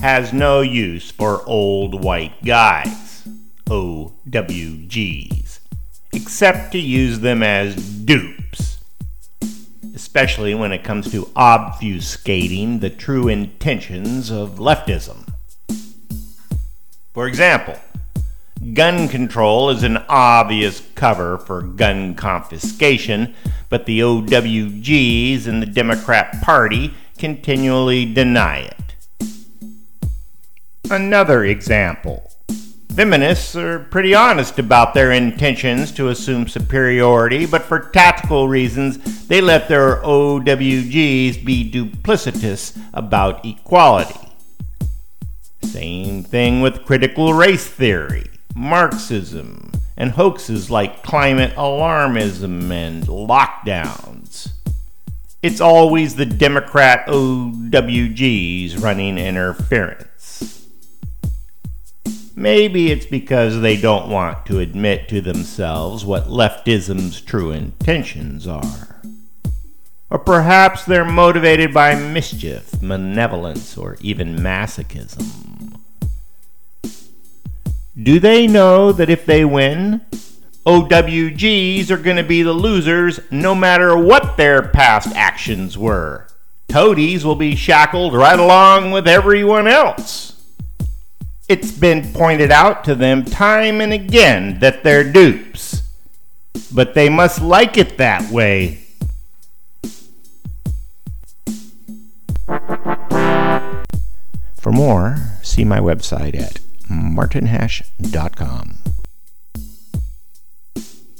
has no use for old white guys, OWGs, except to use them as dupes, especially when it comes to obfuscating the true intentions of leftism. For example, Gun control is an obvious cover for gun confiscation, but the OWGs and the Democrat Party continually deny it. Another example. Feminists are pretty honest about their intentions to assume superiority, but for tactical reasons, they let their OWGs be duplicitous about equality. Same thing with critical race theory. Marxism, and hoaxes like climate alarmism and lockdowns. It's always the Democrat OWGs running interference. Maybe it's because they don't want to admit to themselves what leftism's true intentions are. Or perhaps they're motivated by mischief, malevolence, or even masochism. Do they know that if they win, OWGs are going to be the losers no matter what their past actions were? Toadies will be shackled right along with everyone else. It's been pointed out to them time and again that they're dupes, but they must like it that way. For more, see my website at martinhash.com.